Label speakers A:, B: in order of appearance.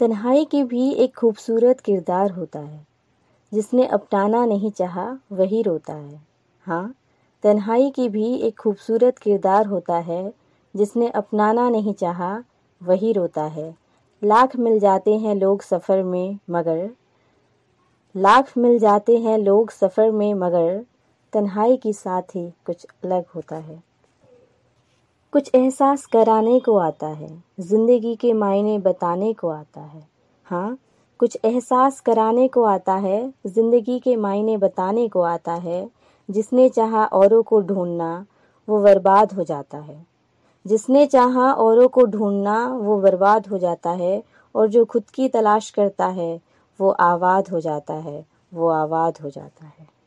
A: तन्हाई की भी एक खूबसूरत किरदार होता है। जिसने अपनाना नहीं चाहा, वही रोता है। हाँ तन्हाई की भी एक खूबसूरत किरदार होता है। जिसने अपनाना नहीं चाहा, वही रोता है। लाख मिल जाते हैं लोग सफ़र में, मगर लाख मिल जाते हैं लोग सफ़र में, मगर तन्हाई की साथ ही कुछ अलग होता है। कुछ एहसास कराने को आता है, ज़िंदगी के मायने बताने को आता है। हाँ कुछ एहसास कराने को आता है, ज़िंदगी के मायने बताने को आता है, जिसने चाहा औरों को ढूंढना, वो बर्बाद हो जाता है। जिसने चाहा औरों को ढूंढना, वो बर्बाद हो जाता है, और जो खुद की तलाश करता है, वो आबाद हो जाता है, वो आबाद हो जाता है।